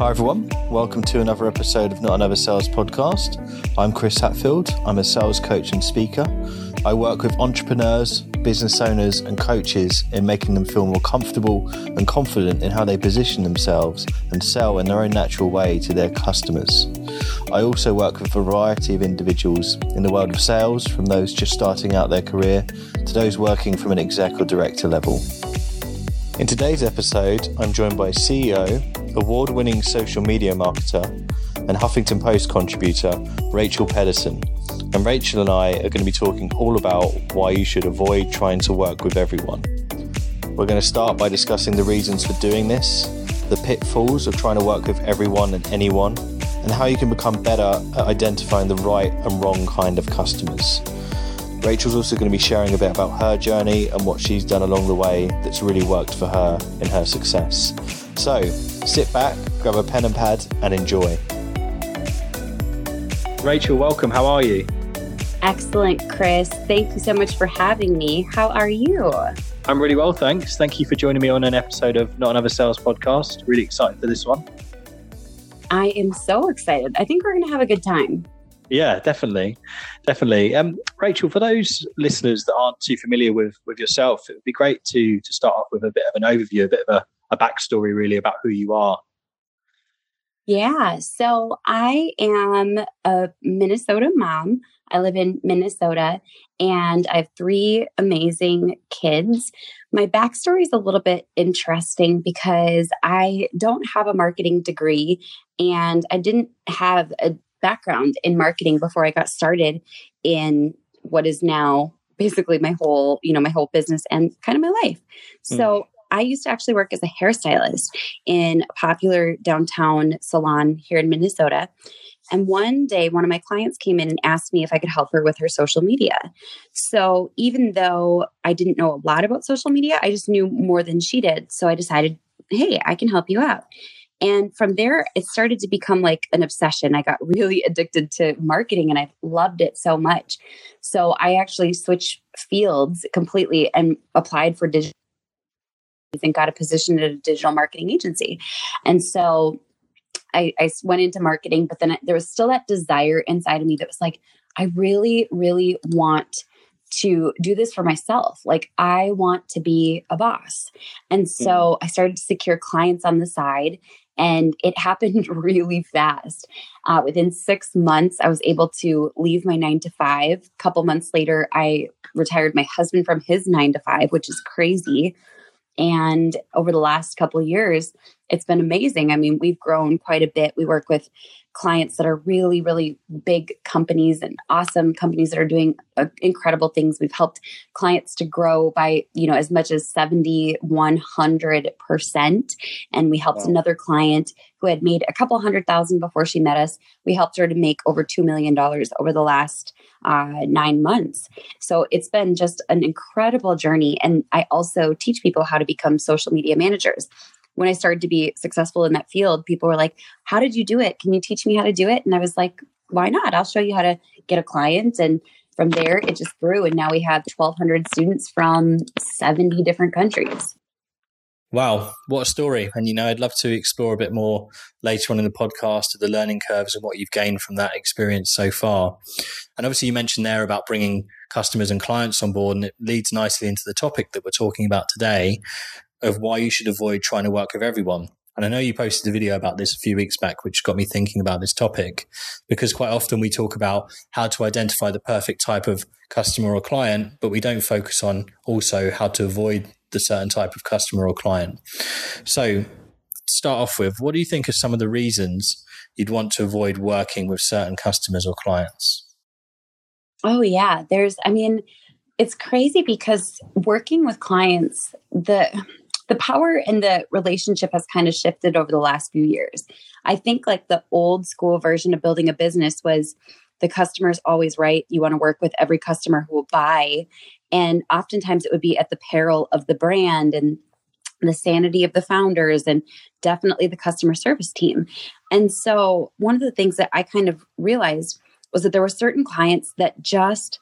Hi, everyone. Welcome to another episode of Not Another Sales Podcast. I'm Chris Hatfield. I'm a sales coach and speaker. I work with entrepreneurs, business owners, and coaches in making them feel more comfortable and confident in how they position themselves and sell in their own natural way to their customers. I also work with a variety of individuals in the world of sales, from those just starting out their career to those working from an exec or director level. In today's episode, I'm joined by CEO, award winning social media marketer, and Huffington Post contributor, Rachel Pedersen. And Rachel and I are going to be talking all about why you should avoid trying to work with everyone. We're going to start by discussing the reasons for doing this, the pitfalls of trying to work with everyone and anyone, and how you can become better at identifying the right and wrong kind of customers. Rachel's also going to be sharing a bit about her journey and what she's done along the way that's really worked for her in her success. So sit back, grab a pen and pad, and enjoy. Rachel, welcome. How are you? Excellent, Chris. Thank you so much for having me. How are you? I'm really well, thanks. Thank you for joining me on an episode of Not Another Sales Podcast. Really excited for this one. I am so excited. I think we're going to have a good time. Yeah, definitely, definitely. Um, Rachel, for those listeners that aren't too familiar with with yourself, it would be great to to start off with a bit of an overview, a bit of a, a backstory, really, about who you are. Yeah, so I am a Minnesota mom. I live in Minnesota and I have three amazing kids. My backstory is a little bit interesting because I don't have a marketing degree and I didn't have a background in marketing before I got started in what is now basically my whole, you know, my whole business and kind of my life. Mm. So I used to actually work as a hairstylist in a popular downtown salon here in Minnesota. And one day, one of my clients came in and asked me if I could help her with her social media. So even though I didn't know a lot about social media, I just knew more than she did. So I decided, hey, I can help you out. And from there, it started to become like an obsession. I got really addicted to marketing and I loved it so much. So I actually switched fields completely and applied for digital and got a position at a digital marketing agency. And so I, I went into marketing, but then there was still that desire inside of me that was like, I really, really want to do this for myself. Like, I want to be a boss. And so mm. I started to secure clients on the side and it happened really fast. Uh, within six months, I was able to leave my nine to five. A couple months later, I retired my husband from his nine to five, which is crazy. And over the last couple years, it's been amazing. I mean, we've grown quite a bit. We work with clients that are really, really big companies and awesome companies that are doing uh, incredible things. We've helped clients to grow by, you know, as much as 70, 100%. And we helped wow. another client who had made a couple hundred thousand before she met us. We helped her to make over $2 million over the last uh, nine months. So it's been just an incredible journey. And I also teach people how to become social media managers when I started to be successful in that field, people were like, How did you do it? Can you teach me how to do it? And I was like, Why not? I'll show you how to get a client. And from there, it just grew. And now we have 1,200 students from 70 different countries. Wow, what a story. And, you know, I'd love to explore a bit more later on in the podcast of the learning curves and what you've gained from that experience so far. And obviously, you mentioned there about bringing customers and clients on board, and it leads nicely into the topic that we're talking about today of why you should avoid trying to work with everyone. And I know you posted a video about this a few weeks back, which got me thinking about this topic because quite often we talk about how to identify the perfect type of customer or client, but we don't focus on also how to avoid the certain type of customer or client. So, start off with, what do you think are some of the reasons you'd want to avoid working with certain customers or clients? Oh, yeah. There's, I mean, it's crazy because working with clients, the the power and the relationship has kind of shifted over the last few years. I think like the old school version of building a business was the customer's always right. You want to work with every customer who will buy. And oftentimes it would be at the peril of the brand and the sanity of the founders and definitely the customer service team. And so one of the things that I kind of realized was that there were certain clients that just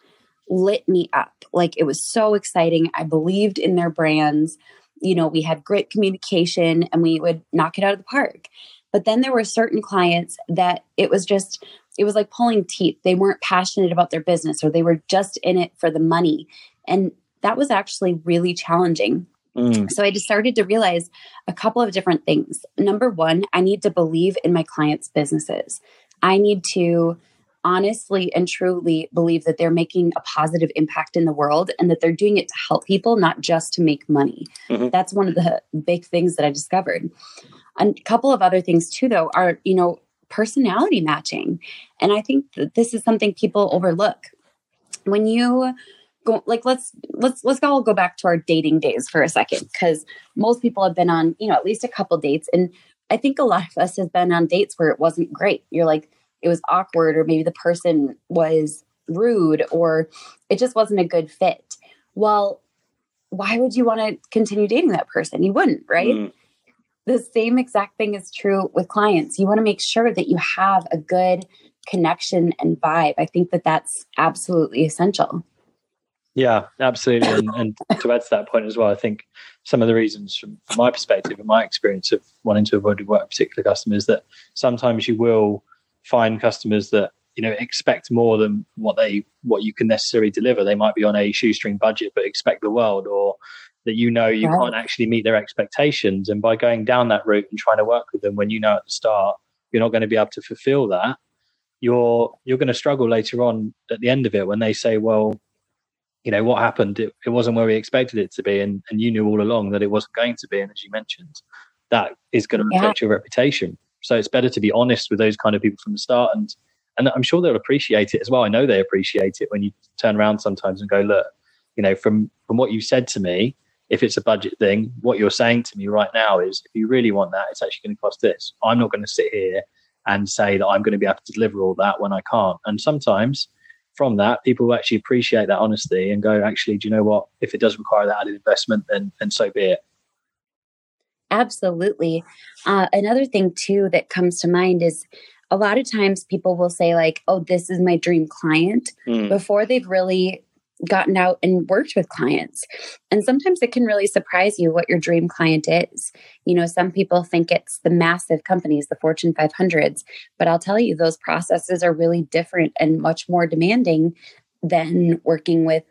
lit me up. Like it was so exciting. I believed in their brands you know, we had great communication and we would knock it out of the park. But then there were certain clients that it was just, it was like pulling teeth. They weren't passionate about their business or they were just in it for the money. And that was actually really challenging. Mm. So I just started to realize a couple of different things. Number one, I need to believe in my clients' businesses. I need to honestly and truly believe that they're making a positive impact in the world and that they're doing it to help people, not just to make money. Mm-hmm. That's one of the big things that I discovered. A couple of other things too, though, are, you know, personality matching. And I think that this is something people overlook. When you go like let's let's let's all go back to our dating days for a second because most people have been on you know at least a couple dates and i think a lot of us have been on dates where it wasn't great you're like it was awkward or maybe the person was rude or it just wasn't a good fit. Well why would you want to continue dating that person? You wouldn't right? Mm. the same exact thing is true with clients. You want to make sure that you have a good connection and vibe. I think that that's absolutely essential. Yeah, absolutely. And, and, to add to that point as well, I think some of the reasons from, my perspective and my experience of wanting to avoid work particular customers that sometimes you will find customers that you know expect more than what they what you can necessarily deliver. They might be on a shoestring budget but expect the world, or that you know you right. can't actually meet their expectations. And by going down that route and trying to work with them when you know at the start you're not going to be able to fulfill that, you're you're going to struggle later on at the end of it when they say, well you know what happened it, it wasn't where we expected it to be and, and you knew all along that it wasn't going to be and as you mentioned that is going to affect yeah. your reputation so it's better to be honest with those kind of people from the start and and i'm sure they'll appreciate it as well i know they appreciate it when you turn around sometimes and go look you know from from what you said to me if it's a budget thing what you're saying to me right now is if you really want that it's actually going to cost this i'm not going to sit here and say that i'm going to be able to deliver all that when i can't and sometimes from that, people actually appreciate that honesty and go, actually, do you know what? If it does require that added investment, then then so be it. Absolutely. Uh, another thing too that comes to mind is a lot of times people will say like, "Oh, this is my dream client," mm. before they've really gotten out and worked with clients. And sometimes it can really surprise you what your dream client is. You know, some people think it's the massive companies, the Fortune 500s, but I'll tell you, those processes are really different and much more demanding than working with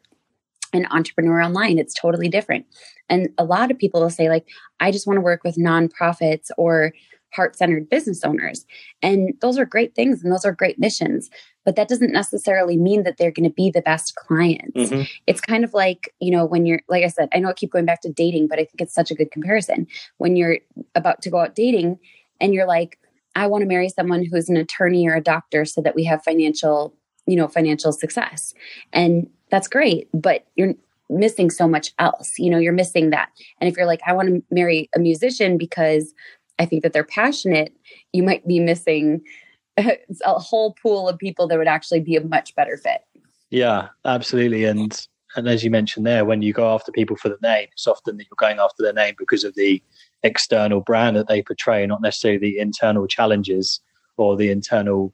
an entrepreneur online. It's totally different. And a lot of people will say, like, I just want to work with nonprofits or heart centered business owners. And those are great things and those are great missions but that doesn't necessarily mean that they're going to be the best clients. Mm-hmm. It's kind of like, you know, when you're, like I said, I know I keep going back to dating, but I think it's such a good comparison. When you're about to go out dating and you're like, I want to marry someone who's an attorney or a doctor so that we have financial, you know, financial success. And that's great, but you're missing so much else. You know, you're missing that. And if you're like, I want to marry a musician because I think that they're passionate, you might be missing a whole pool of people that would actually be a much better fit. Yeah, absolutely. And and as you mentioned there, when you go after people for the name, it's often that you're going after their name because of the external brand that they portray, not necessarily the internal challenges or the internal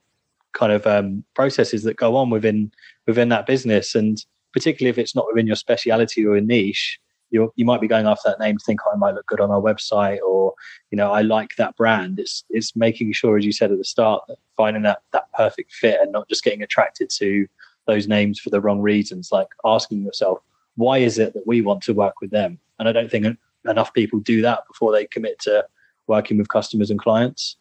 kind of um, processes that go on within within that business. And particularly if it's not within your speciality or a niche, you you might be going after that name to think oh, I might look good on our website or you know I like that brand. It's it's making sure, as you said at the start, that finding that that perfect fit and not just getting attracted to those names for the wrong reasons. Like asking yourself, why is it that we want to work with them? And I don't think enough people do that before they commit to working with customers and clients.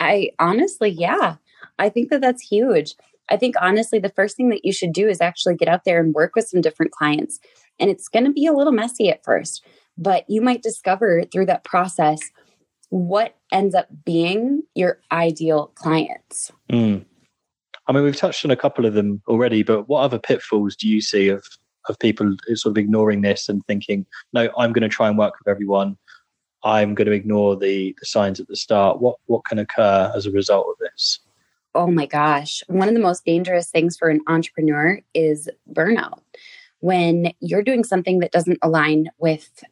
I honestly, yeah, I think that that's huge. I think honestly, the first thing that you should do is actually get out there and work with some different clients and it's going to be a little messy at first, but you might discover through that process what ends up being your ideal clients. Mm. I mean, we've touched on a couple of them already, but what other pitfalls do you see of of people sort of ignoring this and thinking, no, I'm going to try and work with everyone. I'm going to ignore the, the signs at the start. What what can occur as a result of this? Oh my gosh. One of the most dangerous things for an entrepreneur is burnout when you're doing something that doesn't align with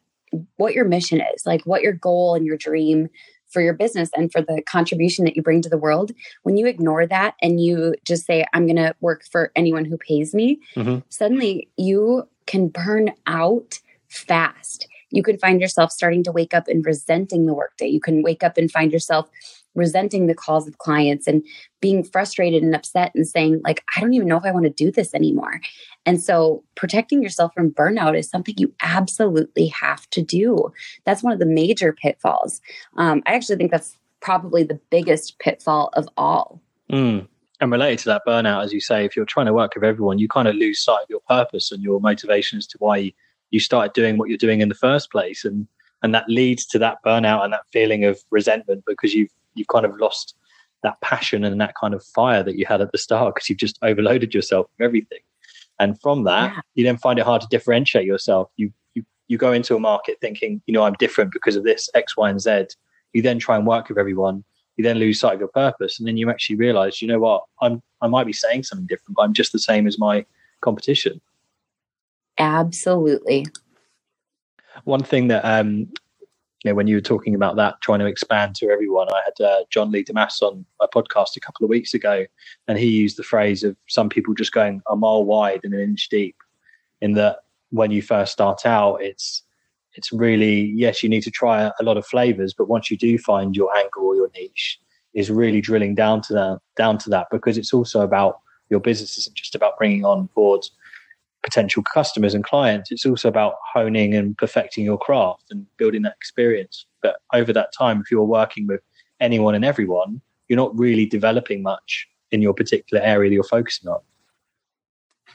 what your mission is, like what your goal and your dream for your business and for the contribution that you bring to the world, when you ignore that and you just say, I'm going to work for anyone who pays me, mm-hmm. suddenly you can burn out fast. you can find yourself starting to wake up and resenting the workday. You can wake up and find yourself resenting the calls of clients and being frustrated and upset and saying like i don't even know if i want to do this anymore. And so protecting yourself from burnout is something you absolutely have to do. That's one of the major pitfalls. Um, i actually think that's probably the biggest pitfall of all. Mm. and related to that burnout as you say if you're trying to work with everyone you kind of lose sight of your purpose and your motivation as to why you started doing what you're doing in the first place. And and that leads to that burnout and that feeling of resentment because you've you've kind of lost that passion and that kind of fire that you had at the start because you've just overloaded yourself with everything. And from that yeah. you then find it hard to differentiate yourself. You you you go into a market thinking you know i'm different because of this x y and z. You then try and work with everyone. You then lose sight of your purpose and then you actually realize you know what? I'm i might be saying something different but i'm just the same as my competition. Absolutely. One thing that um, you know, when you were talking about that, trying to expand to everyone, I had uh, John Lee Dumas on my podcast a couple of weeks ago, and he used the phrase of some people just going a mile wide and an inch deep. In that, when you first start out, it's it's really yes, you need to try a lot of flavors, but once you do find your angle or your niche, is really drilling down to that down to that because it's also about your business isn't just about bringing on board potential customers and clients. It's also about honing and perfecting your craft and building that experience. But over that time, if you're working with anyone and everyone, you're not really developing much in your particular area that you're focusing on.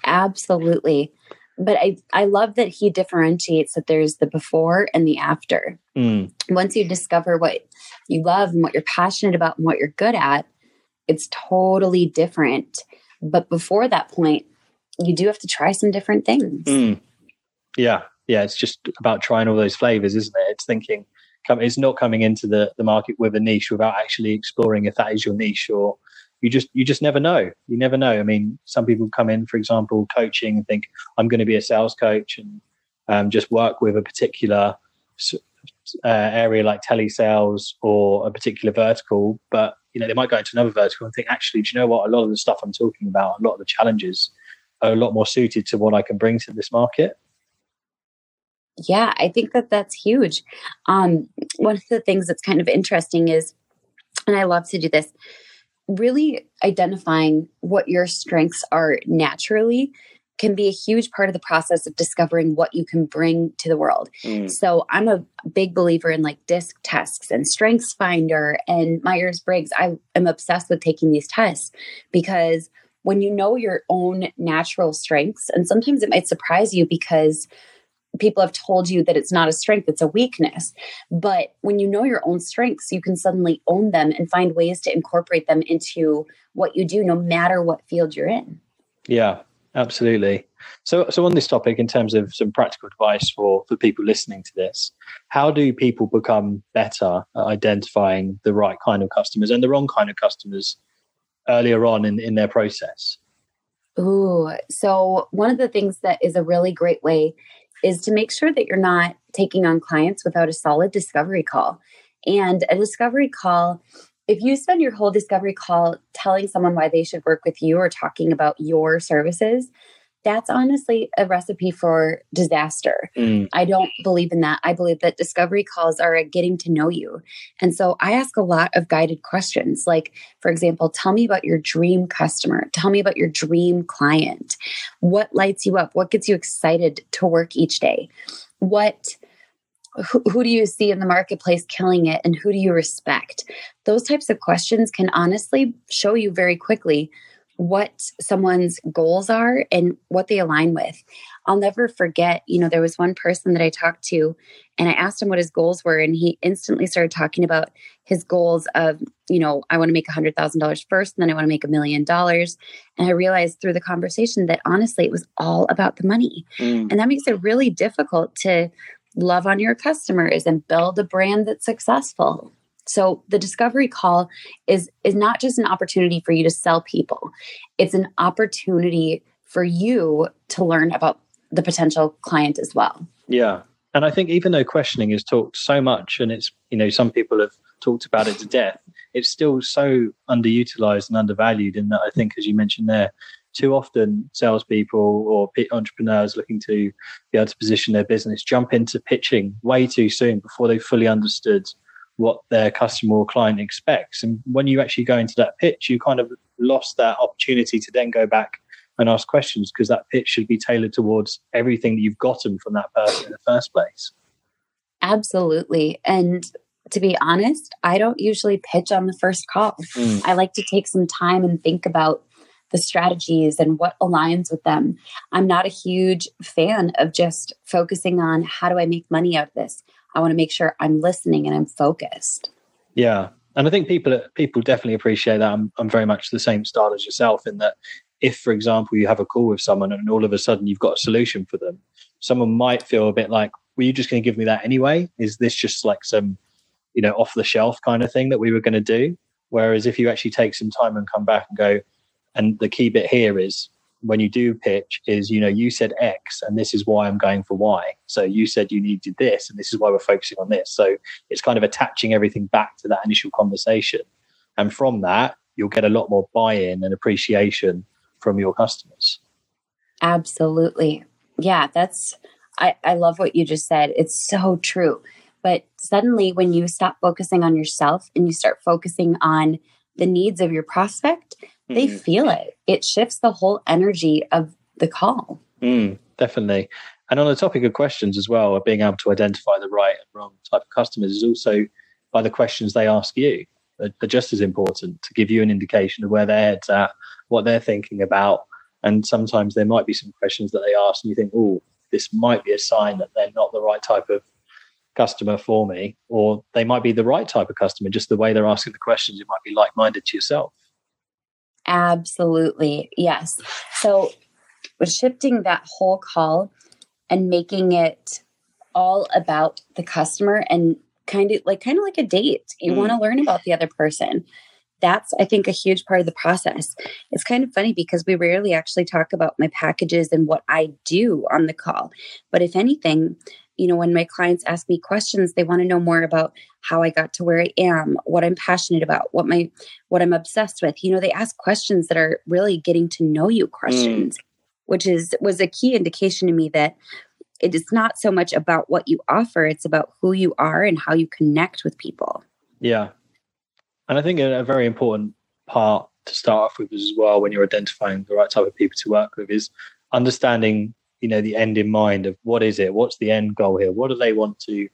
Absolutely. But I, I love that he differentiates that there's the before and the after. Mm. Once you discover what you love and what you're passionate about and what you're good at, it's totally different. But before that point, you do have to try some different things. Mm. Yeah, yeah. It's just about trying all those flavors, isn't it? It's thinking it's not coming into the, the market with a niche without actually exploring if that is your niche or you just you just never know you never know i mean some people come in for example coaching and think i'm going to be a sales coach and um, just work with a particular uh, area like telesales or a particular vertical but you know they might go into another vertical and think actually do you know what a lot of the stuff i'm talking about a lot of the challenges are a lot more suited to what I can bring to this market. Yeah, I think that that's huge. Um, one of the things that's kind of interesting is, and I love to do this, really identifying what your strengths are naturally can be a huge part of the process of discovering what you can bring to the world. Mm. So I'm a big believer in like disc tests and strengths finder and Myers Briggs. I am obsessed with taking these tests because when you know your own natural strengths, and sometimes it might surprise you because people have told you that it's not a strength, it's a weakness. But when you know your own strengths, you can suddenly own them and find ways to incorporate them into what you do, no matter what field you're in. Yeah, absolutely. So, so on this topic, in terms of some practical advice for for people listening to this, how do people become better at identifying the right kind of customers and the wrong kind of customers earlier on in, in their process? Ooh, so one of the things that is a really great way is to make sure that you're not taking on clients without a solid discovery call. And a discovery call, if you spend your whole discovery call telling someone why they should work with you or talking about your services, that's honestly a recipe for disaster. Mm. I don't believe in that. I believe that discovery calls are a getting to know you. And so I ask a lot of guided questions. Like, for example, tell me about your dream customer. Tell me about your dream client. What lights you up? What gets you excited to work each day? What who, who, do you see in the marketplace killing it and who do you respect? Those types of questions can honestly show you very quickly what someone's goals are and what they align with. I'll never forget, you know, there was one person that I talked to and I asked him what his goals were and he instantly started talking about his goals of, you know, I want to make $100,000 first and then I want to make a million dollars. And I realized through the conversation that honestly it was all about the money. Mm. And that makes it really difficult to love on your customers and build a brand that's successful. So the discovery call is is not just an opportunity for you to sell people. It's an opportunity for you to learn about the potential client as well. Yeah. And I think even though questioning is talked so much and it's, you know, some people have talked about it to death, it's still so underutilized and undervalued in that I think, as you mentioned there, too often salespeople or entrepreneurs looking to be able to position their business jump into pitching way too soon before they fully understood what their customer or client expects. And when you actually go into that pitch, you kind of lost that opportunity to then go back and ask questions because that pitch should be tailored towards everything that you've gotten from that person in the first place. Absolutely. And to be honest, I don't usually pitch on the first call. Mm. I like to take some time and think about the strategies and what aligns with them. I'm not a huge fan of just focusing on how do I make money out of this. I want to make sure I'm listening and I'm focused. Yeah. And I think people people definitely appreciate that. I'm, I'm very much the same style as yourself in that if, for example, you have a call with someone and all of a sudden you've got a solution for them, someone might feel a bit like, were you just going to give me that anyway? Is this just like some, you know, off the shelf kind of thing that we were going to do? Whereas if you actually take some time and come back and go, and the key bit here is when you do pitch is you know you said x and this is why i'm going for y. So you said you needed this and this is why we're focusing on this. So it's kind of attaching everything back to that initial conversation. And from that you'll get a lot more buy-in and appreciation from your customers. Absolutely. Yeah that's i i love what you just said. It's so true. But suddenly when you stop focusing on yourself and you start focusing on the needs of your prospect they mm. feel it. It shifts the whole energy of the call. Mm, definitely. And on the topic of questions as well, being able to identify the right and wrong type of customers is also by the questions they ask you are, are just as important to give you an indication of where their head's at, what they're thinking about. And sometimes there might be some questions that they ask and you think, oh, this might be a sign that they're not the right type of customer for me, or they might be the right type of customer, just the way they're asking the questions, it might be like minded to yourself. Absolutely. Yes. So shifting that whole call and making it all about the customer and kind of like kind of like a date. You mm. want to learn about the other person. That's I think a huge part of the process. It's kind of funny because we rarely actually talk about my packages and what I do on the call. But if anything, you know, when my clients ask me questions, they want to know more about how I got to where I am, what I'm passionate about, what my what I'm obsessed with. You know, they ask questions that are really getting to know you questions, mm. which is was a key indication to me that it is not so much about what you offer, it's about who you are and how you connect with people. Yeah. And I think a, a very important part to start off with as well when you're identifying the right type of people to work with is understanding you know the end in mind of what is it? What's the end goal here? What do they want to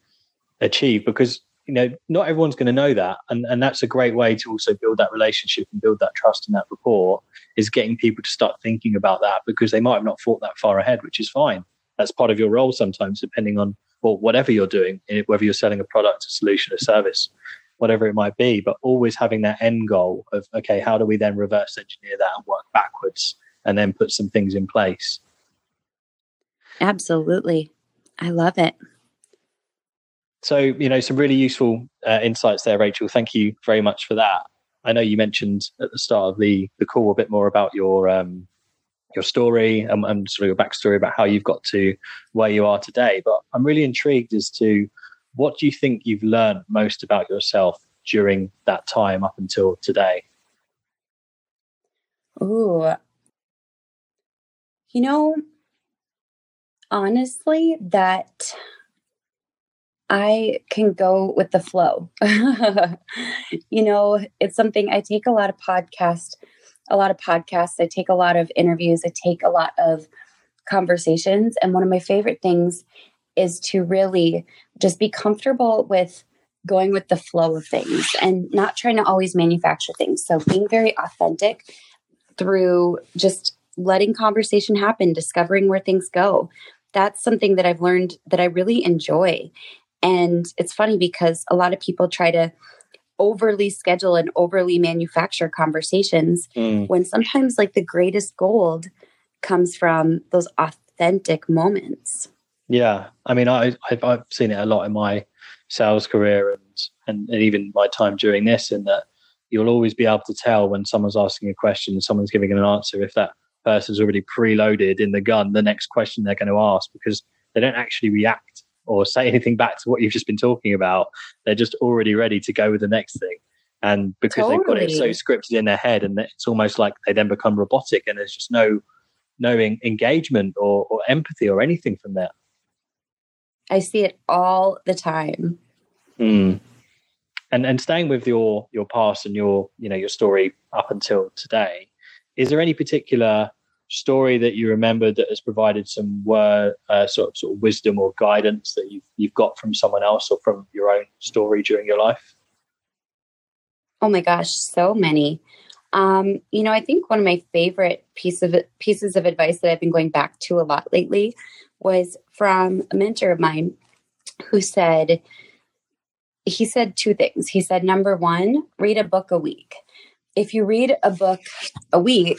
achieve? Because you know not everyone's going to know that. And and that's a great way to also build that relationship and build that trust and that rapport is getting people to start thinking about that because they might have not thought that far ahead which is fine. That's part of your role sometimes depending on or whatever you're doing eh, whether you're selling a product a solution a service whatever it might be but always having that end goal of okay how do we then reverse engineer that and work backwards and then put some things in place Absolutely. I love it. So, you know, some really useful uh, insights there, Rachel. Thank you very much for that. I know you mentioned at the start of the, the call a bit more about your um, your story and, and sort of your backstory about how you've got to where you are today. But I'm really intrigued as to what do you think you've learned most about yourself during that time up until today? Ooh, you know, honestly that I can go with the flow. you know, it's something I take a lot of podcast, a lot of podcasts, I take a lot of interviews, I take a lot of conversations and one of my favorite things is to really just be comfortable with going with the flow of things and not trying to always manufacture things. So being very authentic through just letting conversation happen, discovering where things go, that's something that I've learned that I really enjoy. And it's funny because a lot of people try to overly schedule and overly manufacture conversations mm. when sometimes like the greatest gold comes from those authentic moments. Yeah, I mean, I, I've, I've seen it a lot in my sales career and, and, and even my time during this, in that you'll always be able to tell when someone's asking a question and someone's giving an answer if that person's already preloaded in the gun the next question they're going to ask because they don't actually react or say anything back to what you've just been talking about. They're just already ready to go with the next thing. And because they've got it so scripted in their head, and it's almost like they then become robotic, and there's just no no en- engagement or, or empathy or anything from that. I see it all the time. Mm. And and staying with your your past and your you know your story up until today, is there any particular story that you remember that has provided some word uh, sort of sort of wisdom or guidance that you've you've got from someone else or from your own story during your life? Oh my gosh, so many. Um, you know, I think one of my favorite piece of pieces of advice that I've been going back to a lot lately was from a mentor of mine who said he said two things. He said number 1, read a book a week. If you read a book a week,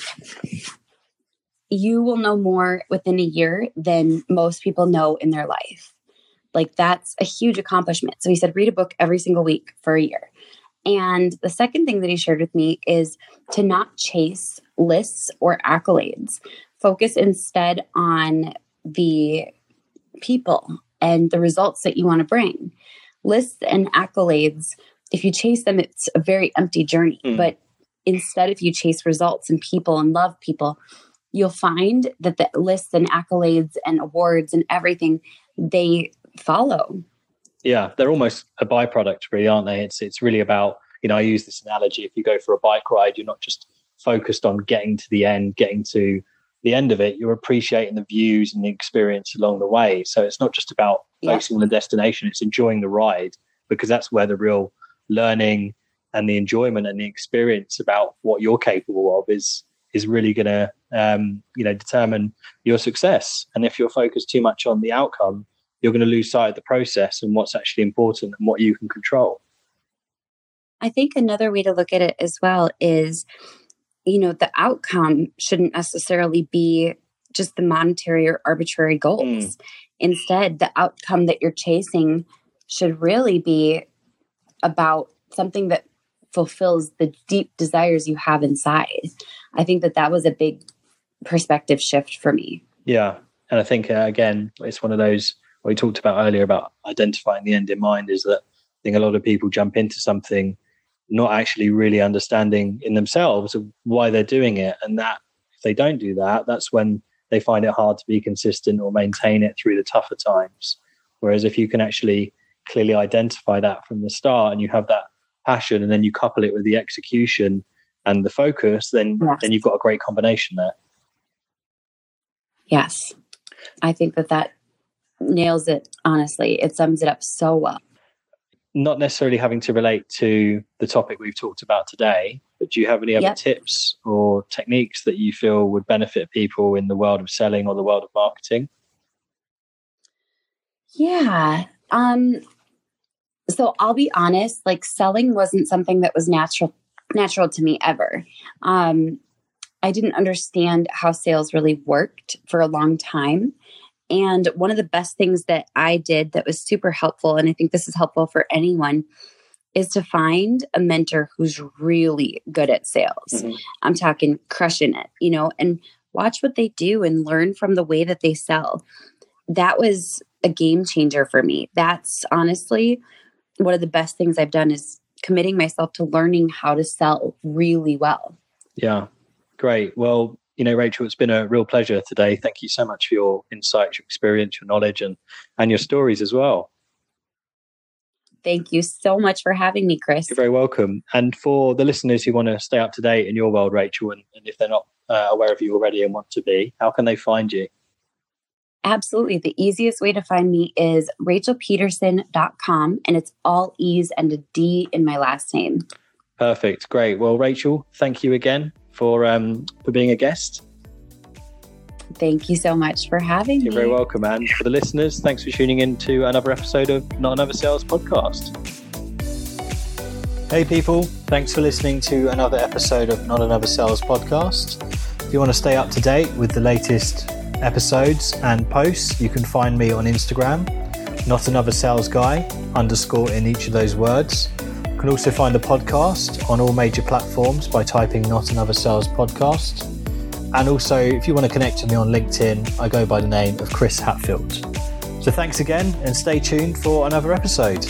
you will know more within a year than most people know in their life. Like that's a huge accomplishment. So he said read a book every single week for a year. And the second thing that he shared with me is to not chase lists or accolades. Focus instead on the people and the results that you want to bring. Lists and accolades, if you chase them, it's a very empty journey. Mm. But instead, if you chase results and people and love people, you'll find that the lists and accolades and awards and everything, they follow. Yeah, they're almost a byproduct, really, aren't they? It's it's really about you know I use this analogy. If you go for a bike ride, you're not just focused on getting to the end, getting to the end of it. You're appreciating the views and the experience along the way. So it's not just about Yeah. on the destination; it's enjoying the ride because that's where the real learning and the enjoyment and the experience about what you're capable of is is really going to um, you know determine your success. And if you're focused too much on the outcome, you're going to lose sight of the process and what's actually important and what you can control. I think another way to look at it as well is, you know, the outcome shouldn't necessarily be just the monetary or arbitrary goals. Instead, the outcome that you're chasing should really be about something that fulfills the deep desires you have inside. I think that that was a big perspective shift for me. Yeah, and I think uh, again, it's one of those we talked about earlier about identifying the end in mind. Is that I think a lot of people jump into something not actually really understanding in themselves why they're doing it, and that if they don't do that, that's when they find it hard to be consistent or maintain it through the tougher times. Whereas if you can actually clearly identify that from the start and you have that passion and then you couple it with the execution and the focus, then Yes. then you've got a great combination there. Yes. I think that that nails it, honestly. It sums it up so well. not necessarily having to relate to the topic we've talked about today, but do you have any other Yep. tips or techniques that you feel would benefit people in the world of selling or the world of marketing? Yeah. Um so I'll be honest, like selling wasn't something that was natural natural to me ever. Um I didn't understand how sales really worked for a long time. And one of the best things that I did that was super helpful and I think this is helpful for anyone is to find a mentor who's really good at sales. Mhm. I'm talking crushing it, you know, and watch what they do and learn from the way that they sell. That was a game changer for me. That's honestly one of the best things I've done is committing myself to learning how to sell really well. Yeah, great. Well, you know, Rachel, it's been a real pleasure today. Thank you so much for your insights, your experience, your knowledge, and and your stories as well. Thank you so much for having me, Chris. You're very welcome. And for the listeners who want to stay up to date in your world, Rachel, and, and if they're not uh, aware of you already and want to be, how can they find you? Absolutely. The easiest way to find me is rachelpedersen.com, and it's all E's and a D in my last name. Perfect. Great. Well, Rachel, thank you again for um, for being a guest. Thank you so much for having me. You're very welcome. And for the listeners, thanks for tuning in to another episode of Not Another Sales Podcast. Hey, people. Thanks for listening to another episode of Not Another Sales Podcast. If you want to stay up to date with the latest episodes and posts, you can find me on Instagram, Not Another Sales Guy, underscore in each of those words. You can also find the podcast on all major platforms by typing Not Another Sales Podcast. And also, if you want to connect to me on LinkedIn, I go by the name of Chris Hatfield. So thanks again and stay tuned for another episode.